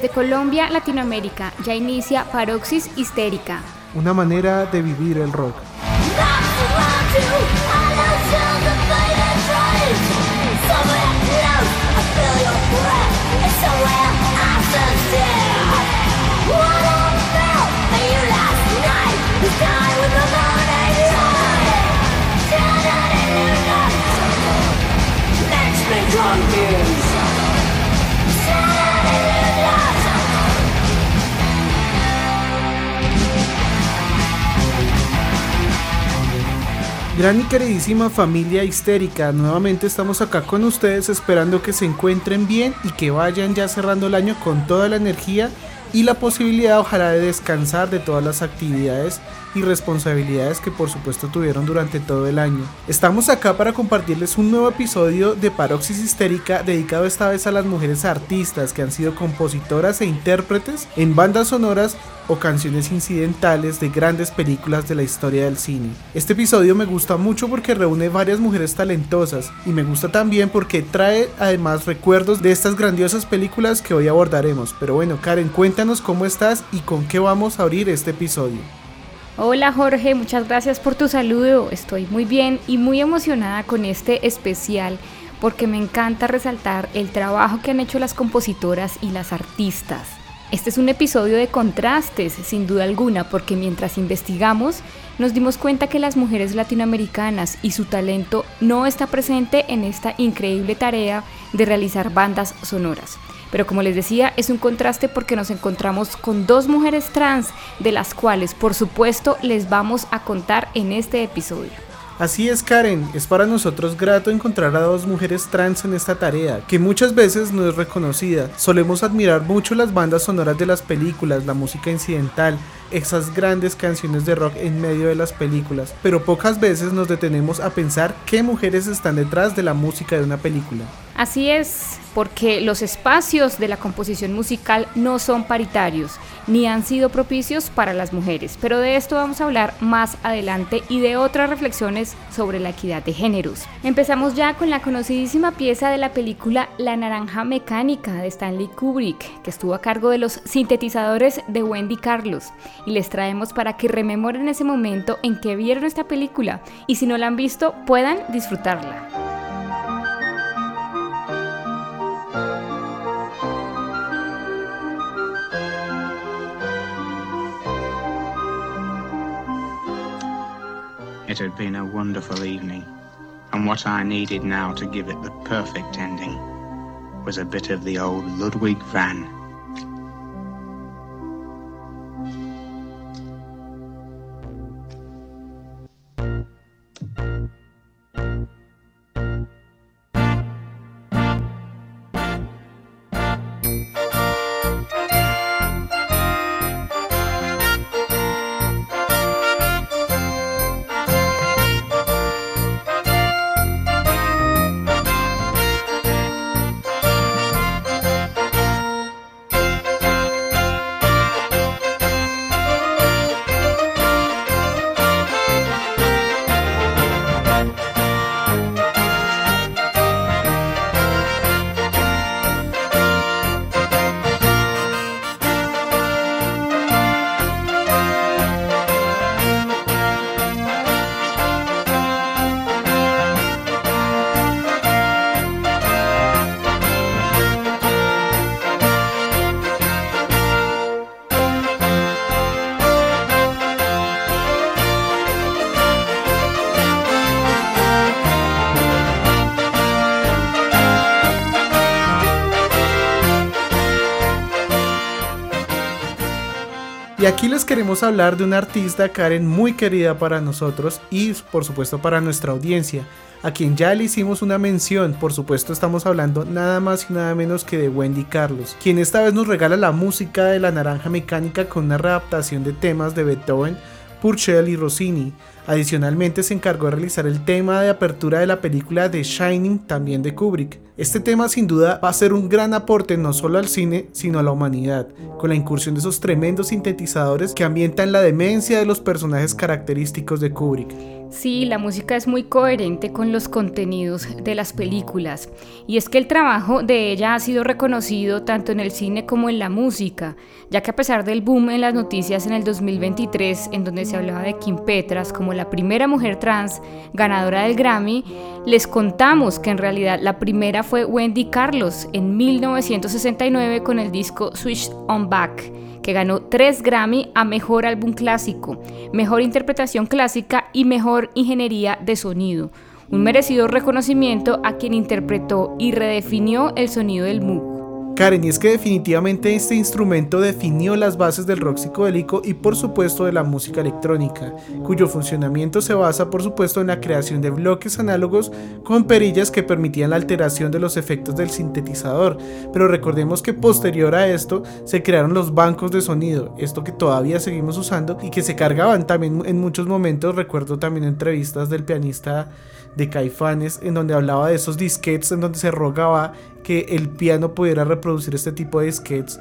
Desde Colombia, Latinoamérica, ya inicia Paroxis Histérica. Una manera de vivir el rock. Gran y queridísima familia histérica, nuevamente estamos acá con ustedes esperando que se encuentren bien y que vayan ya cerrando el año con toda la energía y la posibilidad ojalá de descansar de todas las actividades y responsabilidades que por supuesto tuvieron durante todo el año. Estamos acá para compartirles un nuevo episodio de Paroxis Histérica dedicado esta vez a las mujeres artistas que han sido compositoras e intérpretes en bandas sonoras o canciones incidentales de grandes películas de la historia del cine. Este episodio me gusta mucho porque reúne varias mujeres talentosas y me gusta también porque trae además recuerdos de estas grandiosas películas que hoy abordaremos. Pero bueno, Karen, cuéntanos cómo estás y con qué vamos a abrir este episodio. Hola Jorge, muchas gracias por tu saludo. Estoy muy bien y muy emocionada con este especial porque me encanta resaltar el trabajo que han hecho las compositoras y las artistas. Este es un episodio de contrastes, sin duda alguna, porque mientras investigamos nos dimos cuenta que las mujeres latinoamericanas y su talento no está presente en esta increíble tarea de realizar bandas sonoras. Pero como les decía, es un contraste porque nos encontramos con dos mujeres trans, de las cuales por supuesto les vamos a contar en este episodio. Así es Karen, es para nosotros grato encontrar a dos mujeres trans en esta tarea, que muchas veces no es reconocida. Solemos admirar mucho las bandas sonoras de las películas, la música incidental, esas grandes canciones de rock en medio de las películas, pero pocas veces nos detenemos a pensar qué mujeres están detrás de la música de una película. Así es, porque los espacios de la composición musical no son paritarios, ni han sido propicios para las mujeres, pero de esto vamos a hablar más adelante y de otras reflexiones sobre la equidad de géneros. Empezamos ya con la conocidísima pieza de la película La Naranja Mecánica de Stanley Kubrick, que estuvo a cargo de los sintetizadores de Wendy Carlos, y les traemos para que rememoren ese momento en que vieron esta película y si no la han visto puedan disfrutarla. It had been a wonderful evening, and what I needed now to give it the perfect ending was a bit of the old Ludwig van. Queremos hablar de una artista Karen muy querida para nosotros y por supuesto para nuestra audiencia, a quien ya le hicimos una mención, por supuesto estamos hablando nada más y nada menos que de Wendy Carlos, quien esta vez nos regala la música de la naranja mecánica con una readaptación de temas de Beethoven, Purcell y Rossini, Adicionalmente se encargó de realizar el tema de apertura de la película The Shining también de Kubrick. Este tema sin duda va a ser un gran aporte no solo al cine, sino a la humanidad, con la incursión de esos tremendos sintetizadores que ambientan la demencia de los personajes característicos de Kubrick. Sí, la música es muy coherente con los contenidos de las películas. Y es que el trabajo de ella ha sido reconocido tanto en el cine como en la música, ya que a pesar del boom en las noticias en el 2023 en donde se hablaba de Kim Petras como la primera mujer trans ganadora del Grammy, les contamos que en realidad la primera fue Wendy Carlos en 1969 con el disco Switch on Back que ganó 3 Grammy a Mejor Álbum Clásico, Mejor Interpretación Clásica y Mejor Ingeniería de Sonido. Un merecido reconocimiento a quien interpretó y redefinió el sonido del Moog. Karen, y es que definitivamente este instrumento definió las bases del rock psicodélico y por supuesto de la música electrónica, cuyo funcionamiento se basa por supuesto en la creación de bloques análogos con perillas que permitían la alteración de los efectos del sintetizador. Pero recordemos que posterior a esto se crearon los bancos de sonido, esto que todavía seguimos usando y que se cargaban también en muchos momentos, recuerdo también entrevistas del pianista de Caifanes, en donde hablaba de esos disquetes, en donde se rogaba que el piano pudiera reproducir este tipo de disquetes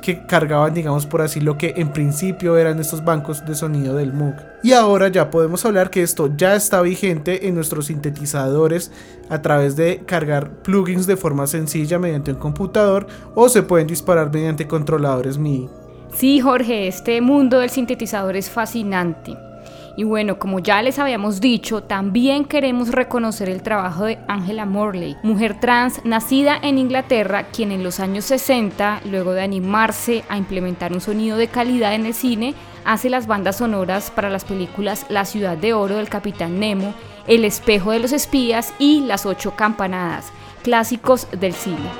que cargaban, digamos por así, lo que en principio eran estos bancos de sonido del Moog. Y ahora ya podemos hablar que esto ya está vigente en nuestros sintetizadores a través de cargar plugins de forma sencilla mediante un computador o se pueden disparar mediante controladores MIDI. Sí, Jorge, este mundo del sintetizador es fascinante. Y bueno, como ya les habíamos dicho, también queremos reconocer el trabajo de Angela Morley, mujer trans nacida en Inglaterra, quien en los años 60, luego de animarse a implementar un sonido de calidad en el cine, hace las bandas sonoras para las películas La ciudad de oro del Capitán Nemo, El espejo de los espías y Las ocho campanadas, clásicos del cine.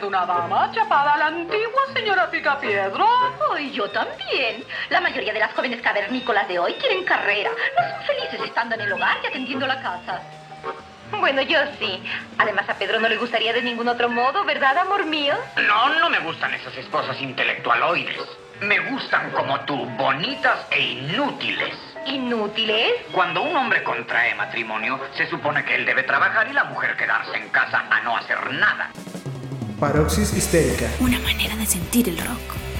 Una dama chapada a la antigua señora Picapiedra. Oh, y yo también. La mayoría de las jóvenes cavernícolas de hoy quieren carrera. No son felices estando en el hogar y atendiendo la casa. Bueno, yo sí. Además, a Pedro no le gustaría de ningún otro modo, ¿verdad, amor mío? No, no me gustan esas esposas intelectualoides. Me gustan como tú, bonitas e inútiles. ¿Inútiles? Cuando un hombre contrae matrimonio, se supone que él debe trabajar y la mujer quedarse en casa a no hacer nada. Paroxis histérica. Una manera de sentir el rock.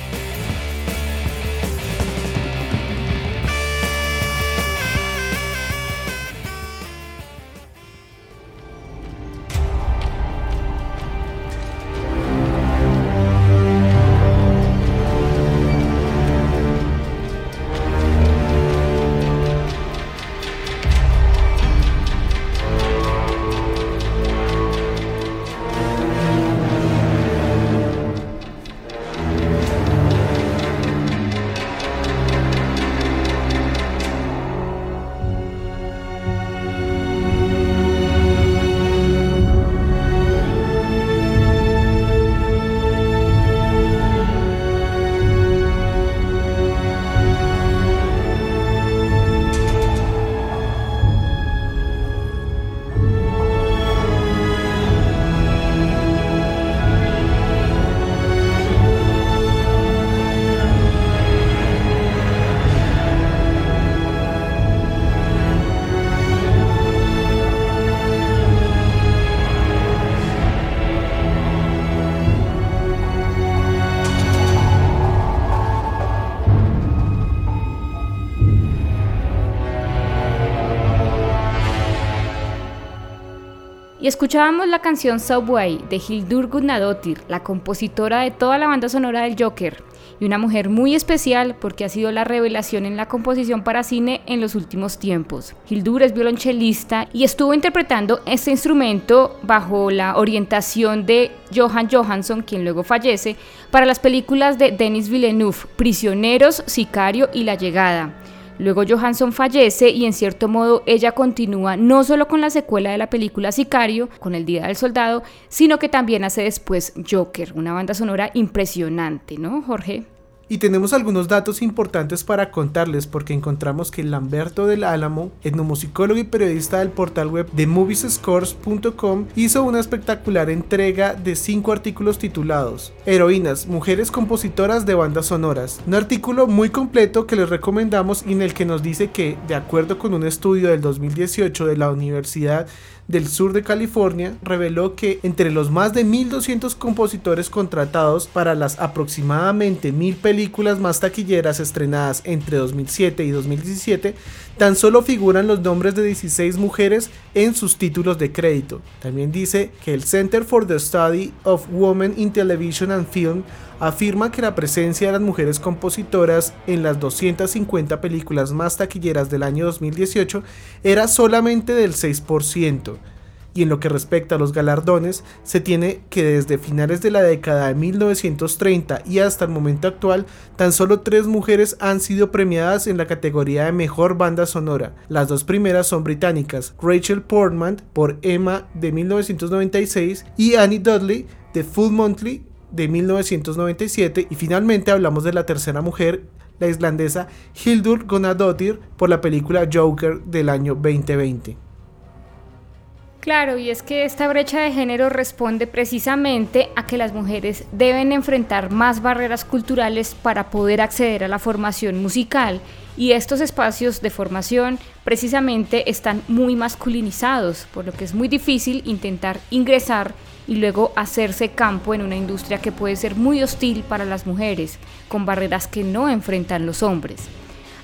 Escuchábamos la canción Subway de Hildur Guðnadóttir, la compositora de toda la banda sonora del Joker, y una mujer muy especial porque ha sido la revelación en la composición para cine en los últimos tiempos. Hildur es violonchelista y estuvo interpretando este instrumento bajo la orientación de Johan Johansson, quien luego fallece, para las películas de Denis Villeneuve, Prisioneros, Sicario y La Llegada. Luego Johansson fallece y en cierto modo ella continúa no solo con la secuela de la película Sicario, con El Día del Soldado, sino que también hace después Joker, una banda sonora impresionante, ¿no, Jorge? Y tenemos algunos datos importantes para contarles porque encontramos que Lamberto del Álamo, etnomusicólogo y periodista del portal web de moviescores.com, hizo una espectacular entrega de cinco artículos titulados Heroínas, mujeres compositoras de bandas sonoras. Un artículo muy completo que les recomendamos y en el que nos dice que, de acuerdo con un estudio del 2018 de la Universidad del sur de California reveló que entre los más de 1.200 compositores contratados para las aproximadamente 1.000 películas más taquilleras estrenadas entre 2007 y 2017, tan solo figuran los nombres de 16 mujeres en sus títulos de crédito. También dice que el Center for the Study of Women in Television and Film afirma que la presencia de las mujeres compositoras en las 250 películas más taquilleras del año 2018 era solamente del 6%. Y en lo que respecta a los galardones, se tiene que desde finales de la década de 1930 y hasta el momento actual, tan solo tres mujeres han sido premiadas en la categoría de mejor banda sonora. Las dos primeras son británicas, Rachel Portman por Emma de 1996 y Annie Dudley de Full Monthly de 1997 y finalmente hablamos de la tercera mujer, la islandesa Hildur Gonadottir por la película Joker del año 2020. Claro, y es que esta brecha de género responde precisamente a que las mujeres deben enfrentar más barreras culturales para poder acceder a la formación musical y estos espacios de formación precisamente están muy masculinizados, por lo que es muy difícil intentar ingresar y luego hacerse campo en una industria que puede ser muy hostil para las mujeres, con barreras que no enfrentan los hombres.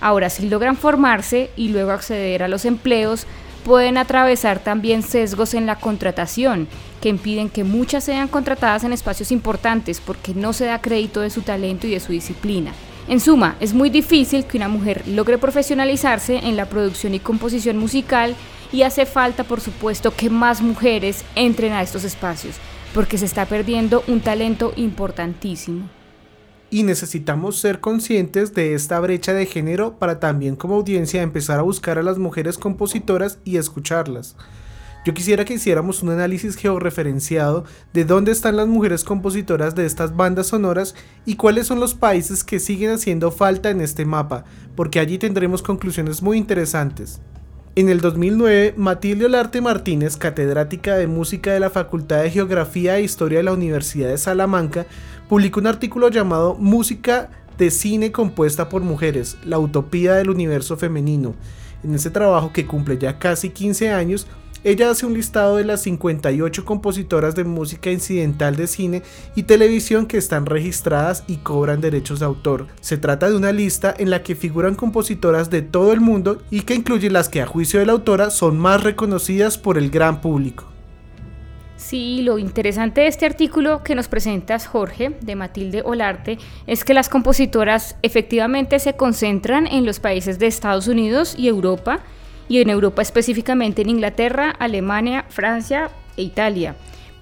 Ahora, si logran formarse y luego acceder a los empleos, pueden atravesar también sesgos en la contratación, que impiden que muchas sean contratadas en espacios importantes porque no se da crédito de su talento y de su disciplina. En suma, es muy difícil que una mujer logre profesionalizarse en la producción y composición musical y hace falta, por supuesto, que más mujeres entren a estos espacios, porque se está perdiendo un talento importantísimo. Y necesitamos ser conscientes de esta brecha de género para también como audiencia empezar a buscar a las mujeres compositoras y escucharlas. Yo quisiera que hiciéramos un análisis georreferenciado de dónde están las mujeres compositoras de estas bandas sonoras y cuáles son los países que siguen haciendo falta en este mapa, porque allí tendremos conclusiones muy interesantes. En el 2009, Matilde Olarte Martínez, catedrática de música de la Facultad de Geografía e Historia de la Universidad de Salamanca, publicó un artículo llamado Música de cine compuesta por mujeres, la utopía del universo femenino. En ese trabajo que cumple ya casi 15 años, ella hace un listado de las 58 compositoras de música incidental de cine y televisión que están registradas y cobran derechos de autor. Se trata de una lista en la que figuran compositoras de todo el mundo y que incluye las que a juicio de la autora son más reconocidas por el gran público. Sí, lo interesante de este artículo que nos presentas, Jorge, de Matilde Olarte, es que las compositoras efectivamente se concentran en los países de Estados Unidos y Europa, y en Europa específicamente en Inglaterra, Alemania, Francia e Italia,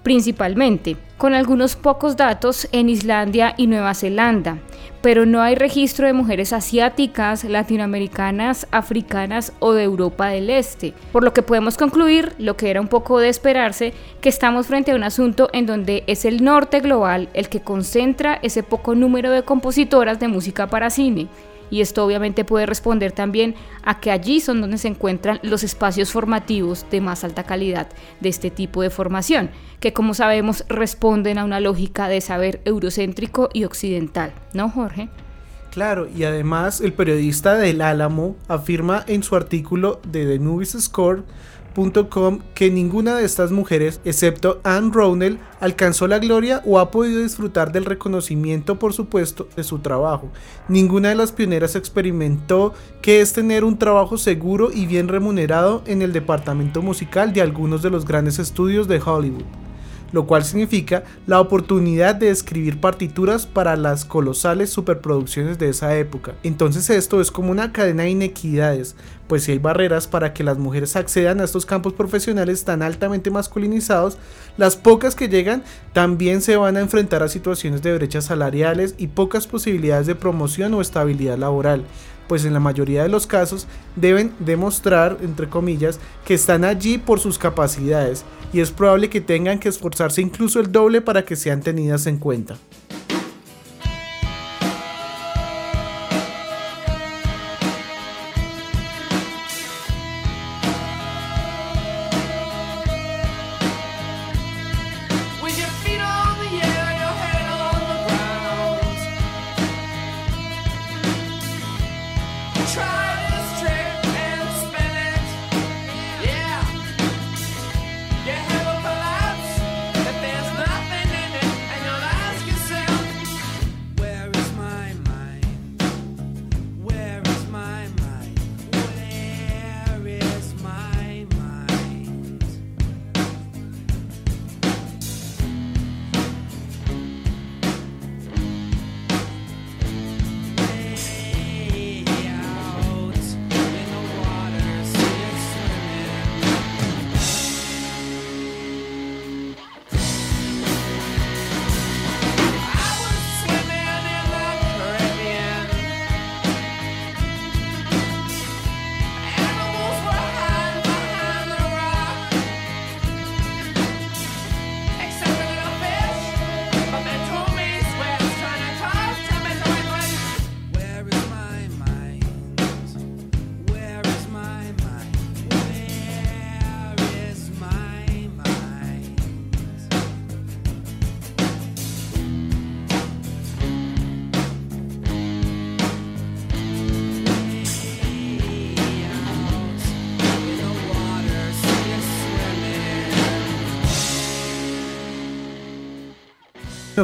principalmente, con algunos pocos datos en Islandia y Nueva Zelanda, pero no hay registro de mujeres asiáticas, latinoamericanas, africanas o de Europa del Este, por lo que podemos concluir, lo que era un poco de esperarse, que estamos frente a un asunto en donde es el norte global el que concentra ese poco número de compositoras de música para cine y esto obviamente puede responder también a que allí son donde se encuentran los espacios formativos de más alta calidad de este tipo de formación, que como sabemos responden a una lógica de saber eurocéntrico y occidental, ¿no Jorge? Claro, y además el periodista del Álamo afirma en su artículo de The Movies Score que ninguna de estas mujeres, excepto Anne Rownell, alcanzó la gloria o ha podido disfrutar del reconocimiento, por supuesto, de su trabajo. Ninguna de las pioneras experimentó que es tener un trabajo seguro y bien remunerado en el departamento musical de algunos de los grandes estudios de Hollywood lo cual significa la oportunidad de escribir partituras para las colosales superproducciones de esa época. Entonces esto es como una cadena de inequidades, pues si hay barreras para que las mujeres accedan a estos campos profesionales tan altamente masculinizados, las pocas que llegan también se van a enfrentar a situaciones de brechas salariales y pocas posibilidades de promoción o estabilidad laboral pues en la mayoría de los casos deben demostrar, entre comillas, que están allí por sus capacidades y es probable que tengan que esforzarse incluso el doble para que sean tenidas en cuenta.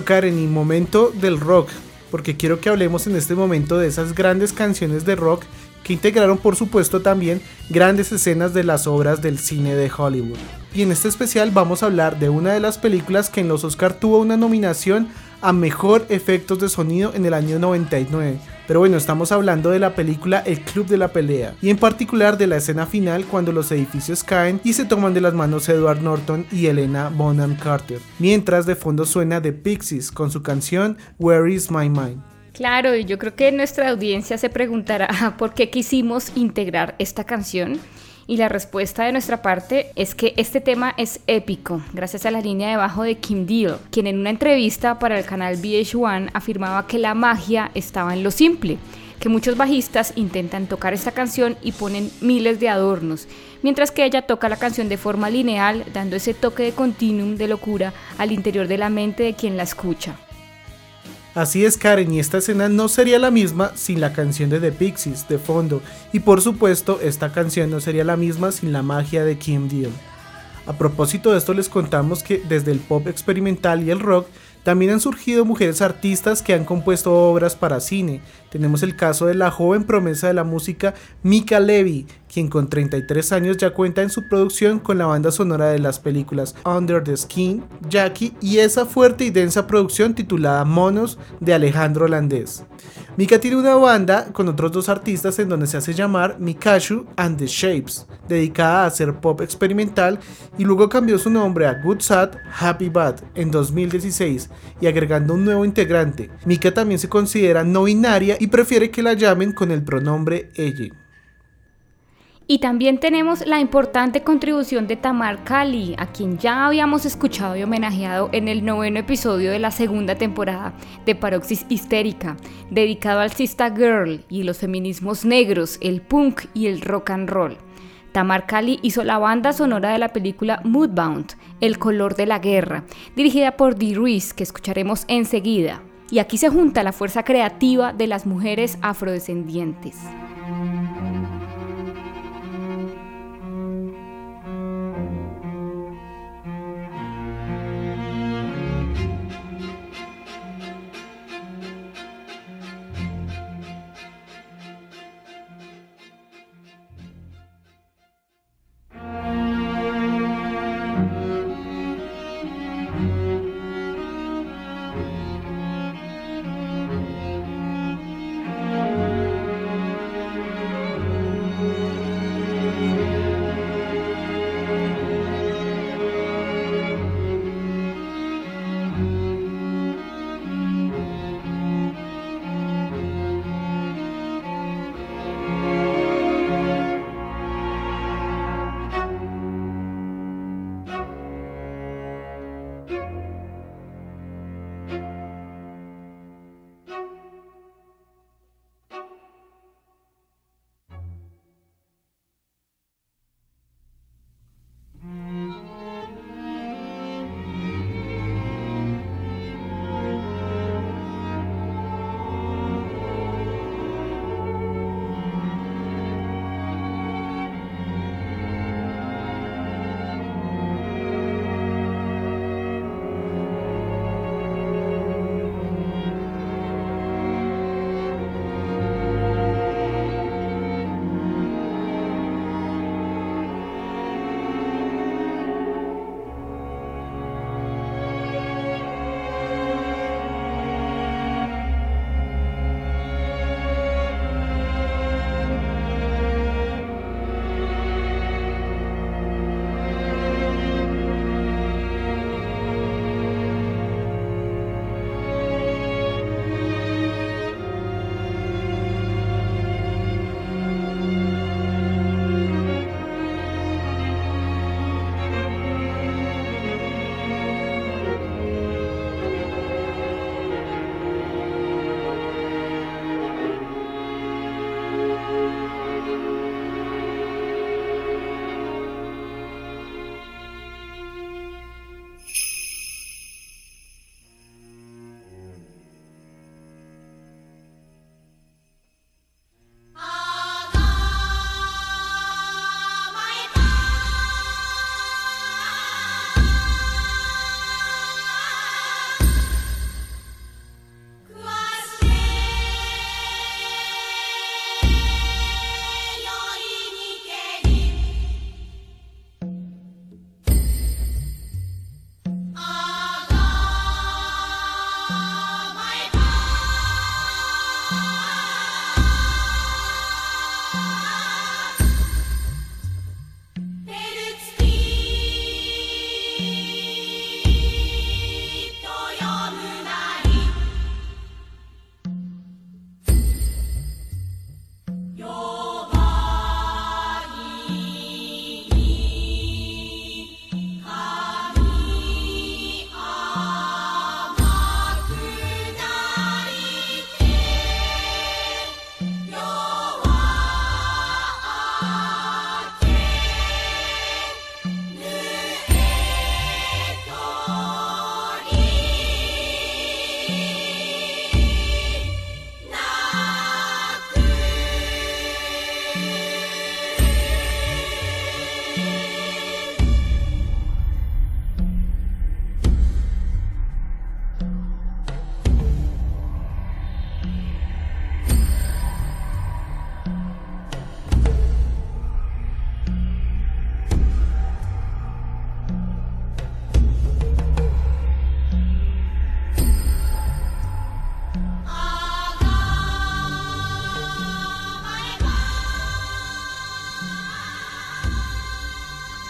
Karen, y momento del rock, porque quiero que hablemos en este momento de esas grandes canciones de rock que integraron por supuesto también grandes escenas de las obras del cine de Hollywood. Y en este especial vamos a hablar de una de las películas que en los Oscar tuvo una nominación a Mejor Efectos de Sonido en el año 99. Pero bueno, estamos hablando de la película El Club de la Pelea, y en particular de la escena final cuando los edificios caen y se toman de las manos Edward Norton y Elena Bonham Carter, mientras de fondo suena The Pixies con su canción Where Is My Mind. Claro, y yo creo que nuestra audiencia se preguntará por qué quisimos integrar esta canción. Y la respuesta de nuestra parte es que este tema es épico, gracias a la línea de bajo de Kim Deal, quien en una entrevista para el canal VH1 afirmaba que la magia estaba en lo simple, que muchos bajistas intentan tocar esta canción y ponen miles de adornos, mientras que ella toca la canción de forma lineal, dando ese toque de continuum de locura al interior de la mente de quien la escucha. Así es Karen y esta escena no sería la misma sin la canción de The Pixies de fondo y por supuesto esta canción no sería la misma sin la magia de Kim Deal. A propósito de esto les contamos que desde el pop experimental y el rock también han surgido mujeres artistas que han compuesto obras para cine. Tenemos el caso de la joven promesa de la música Mika Levy, quien con 33 años ya cuenta en su producción con la banda sonora de las películas Under the Skin, Jackie y esa fuerte y densa producción titulada Monos de Alejandro Landés. Mika tiene una banda con otros dos artistas en donde se hace llamar Mikashu and the Shapes, dedicada a hacer pop experimental y luego cambió su nombre a Good Sad Happy Bad en 2016 y agregando un nuevo integrante. Mika también se considera no binaria y prefiere que la llamen con el pronombre ella. Y también tenemos la importante contribución de Tamar Kali, a quien ya habíamos escuchado y homenajeado en el noveno episodio de la segunda temporada de Paroxis Histérica, dedicado al Sista Girl y los feminismos negros, el punk y el rock and roll. Tamar Kali hizo la banda sonora de la película Moodbound, El color de la guerra, dirigida por Dee Ruiz, que escucharemos enseguida. y aquí se junta la fuerza creativa de las mujeres afrodescendientes.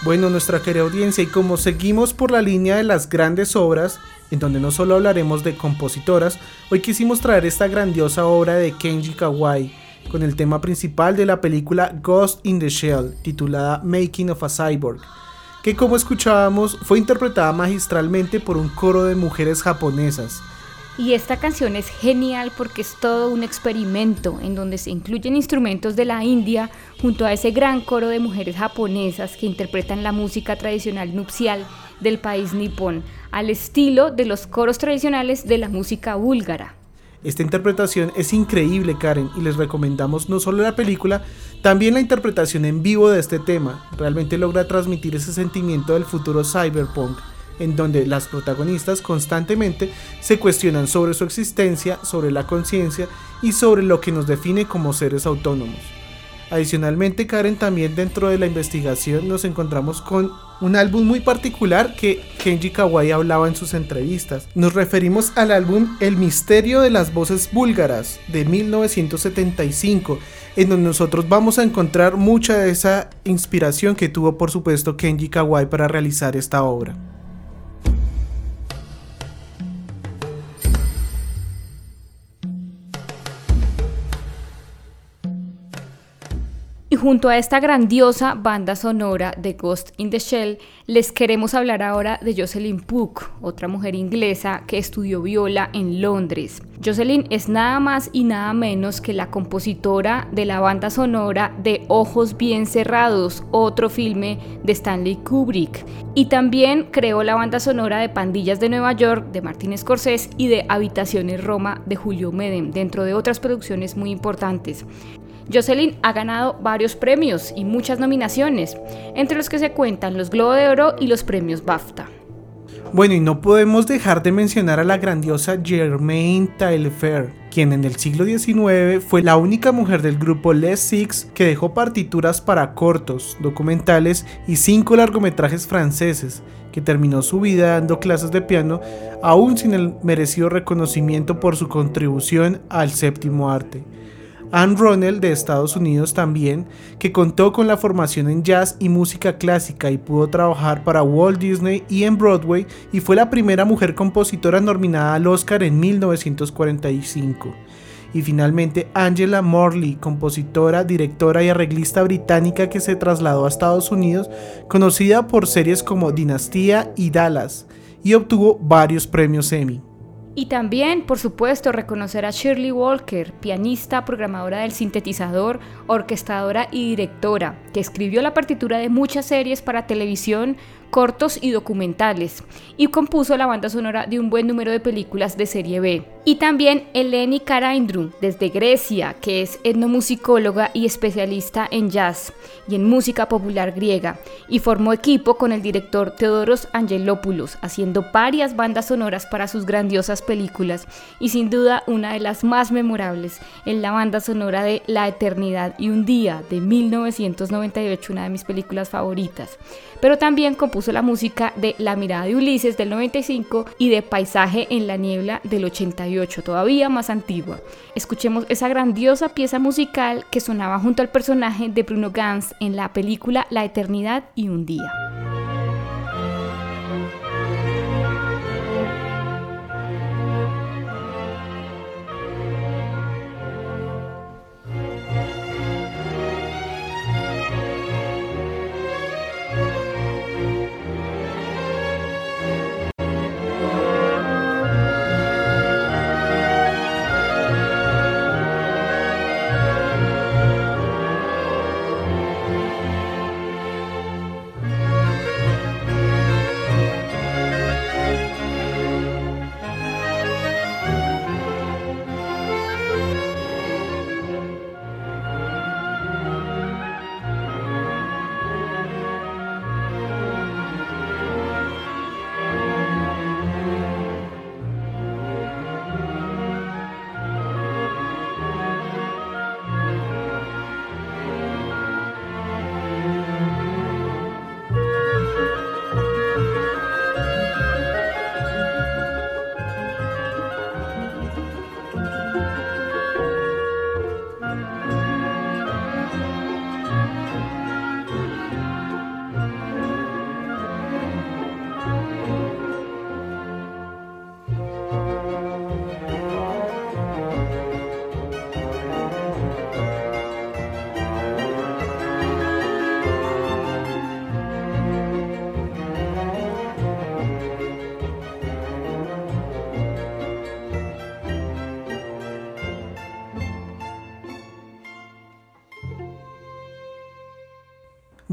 Bueno, nuestra querida audiencia, y como seguimos por la línea de las grandes obras, en donde no solo hablaremos de compositoras, hoy quisimos traer esta grandiosa obra de Kenji Kawai, con el tema principal de la película Ghost in the Shell, titulada Making of a Cyborg, que como escuchábamos fue interpretada magistralmente por un coro de mujeres japonesas, y esta canción es genial porque es todo un experimento en donde se incluyen instrumentos de la India junto a ese gran coro de mujeres japonesas que interpretan la música tradicional nupcial del país nipón, al estilo de los coros tradicionales de la música búlgara. Esta interpretación es increíble, Karen, y les recomendamos no solo la película, también la interpretación en vivo de este tema. Realmente logra transmitir ese sentimiento del futuro cyberpunk, en donde las protagonistas constantemente se cuestionan sobre su existencia, sobre la conciencia y sobre lo que nos define como seres autónomos. Adicionalmente, Karen, también dentro de la investigación nos encontramos con un álbum muy particular que Kenji Kawai hablaba en sus entrevistas. Nos referimos al álbum El misterio de las voces búlgaras de 1975, en donde nosotros vamos a encontrar mucha de esa inspiración que tuvo por supuesto Kenji Kawai para realizar esta obra. Junto a esta grandiosa banda sonora de Ghost in the Shell, les queremos hablar ahora de Jocelyn Puck, otra mujer inglesa que estudió viola en Londres. Jocelyn es nada más y nada menos que la compositora de la banda sonora de Ojos Bien Cerrados, otro filme de Stanley Kubrick. Y también creó la banda sonora de Pandillas de Nueva York de Martin Scorsese y de Habitaciones Roma de Julio Medem, dentro de otras producciones muy importantes. Jocelyn ha ganado varios premios y muchas nominaciones, entre los que se cuentan los Globo de Oro y los premios BAFTA. Bueno, y no podemos dejar de mencionar a la grandiosa Germaine Taillefer, quien en el siglo XIX fue la única mujer del grupo Les Six que dejó partituras para cortos, documentales y cinco largometrajes franceses, que terminó su vida dando clases de piano, aún sin el merecido reconocimiento por su contribución al séptimo arte. Anne Ronell de Estados Unidos también, que contó con la formación en jazz y música clásica y pudo trabajar para Walt Disney y en Broadway y fue la primera mujer compositora nominada al Oscar en 1945. Y finalmente Angela Morley, compositora, directora y arreglista británica que se trasladó a Estados Unidos, conocida por series como Dinastía y Dallas, y obtuvo varios premios Emmy. Y también, por supuesto, reconocer a Shirley Walker, pianista, programadora del sintetizador, orquestadora y directora, que escribió la partitura de muchas series para televisión, cortos y documentales, y compuso la banda sonora de un buen número de películas de serie B. Y también Eleni Karaindru, desde Grecia, que es etnomusicóloga y especialista en jazz y en música popular griega, y formó equipo con el director Theodoros Angelopoulos, haciendo varias bandas sonoras para sus grandiosas películas, y sin duda una de las más memorables en la banda sonora de La Eternidad y un Día de 1998, una de mis películas favoritas. Pero también compuso la música de La mirada de Ulises del 95 y de Paisaje en la niebla del 88, todavía más antigua. Escuchemos esa grandiosa pieza musical que sonaba junto al personaje de Bruno Gans en la película La eternidad y un día.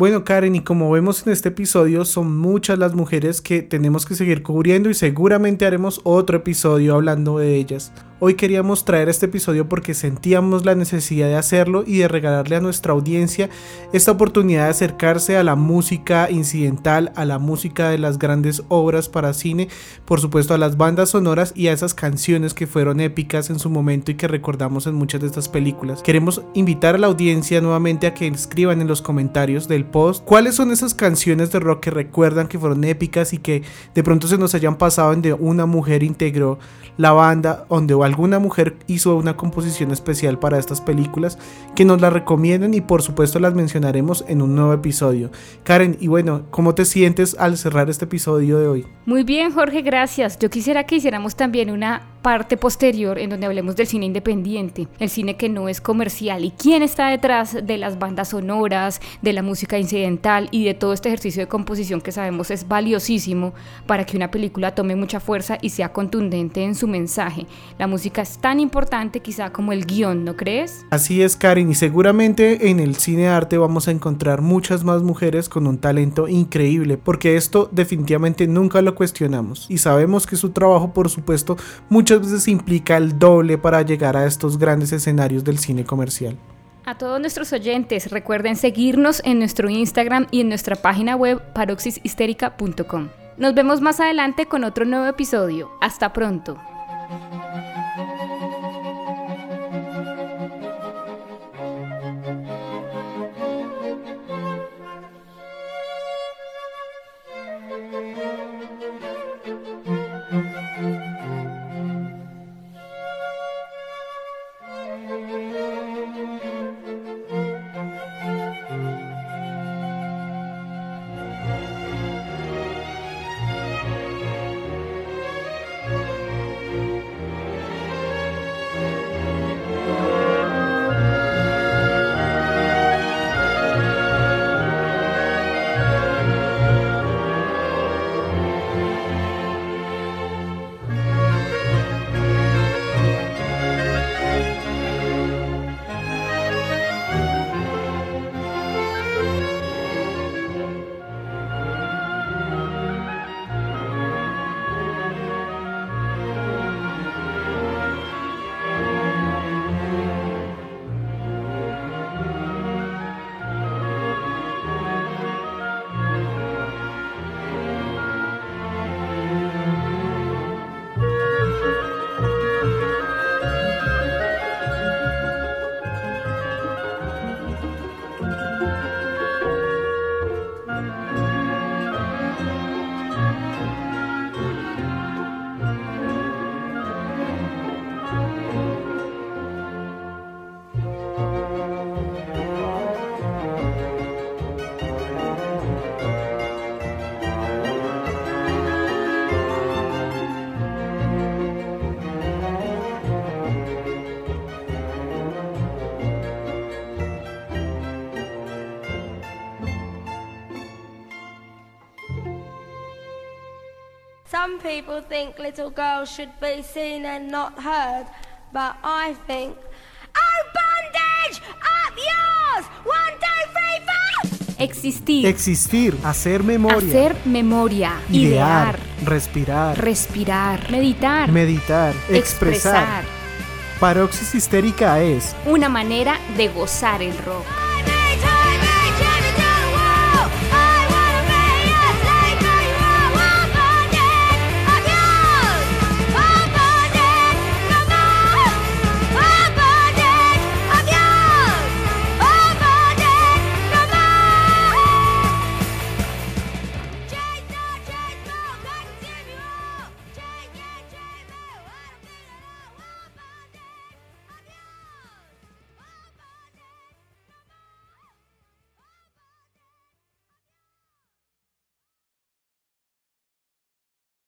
Bueno, Karen, y como vemos en este episodio, son muchas las mujeres que tenemos que seguir cubriendo y seguramente haremos otro episodio hablando de ellas. Hoy queríamos traer este episodio porque sentíamos la necesidad de hacerlo y de regalarle a nuestra audiencia esta oportunidad de acercarse a la música incidental, a la música de las grandes obras para cine, por supuesto a las bandas sonoras y a esas canciones que fueron épicas en su momento y que recordamos en muchas de estas películas. Queremos invitar a la audiencia nuevamente a que escriban en los comentarios del post cuáles son esas canciones de rock que recuerdan que fueron épicas y que de pronto se nos hayan pasado en de una mujer integró la banda, donde alguna mujer hizo una composición especial para estas películas, que nos la recomienden y por supuesto las mencionaremos en un nuevo episodio. Karen, y bueno, ¿cómo te sientes al cerrar este episodio de hoy? Muy bien, Jorge, gracias. Yo quisiera que hiciéramos también una parte posterior en donde hablemos del cine independiente, el cine que no es comercial y quién está detrás de las bandas sonoras, de la música incidental y de todo este ejercicio de composición que sabemos es valiosísimo para que una película tome mucha fuerza y sea contundente en su mensaje. La música es tan importante quizá como el guion, ¿no crees? Así es, Karen, y seguramente en el cine arte vamos a encontrar muchas más mujeres con un talento increíble, porque esto definitivamente nunca lo cuestionamos y sabemos que su trabajo, por supuesto, muchas veces implica el doble para llegar a estos grandes escenarios del cine comercial. A todos nuestros oyentes, recuerden seguirnos en nuestro Instagram y en nuestra página web paroxishistérica.com. Nos vemos más adelante con otro nuevo episodio. Hasta pronto. Some people think little girls should be seen and not heard, but I think. Oh, bondage! Up yours! One, two, three, four! Existir. Existir, hacer memoria. Hacer memoria. Idear, Idear. respirar, Respirar. Meditar. meditar, expresar. expresar. Paroxis histérica es Una manera de gozar el rock.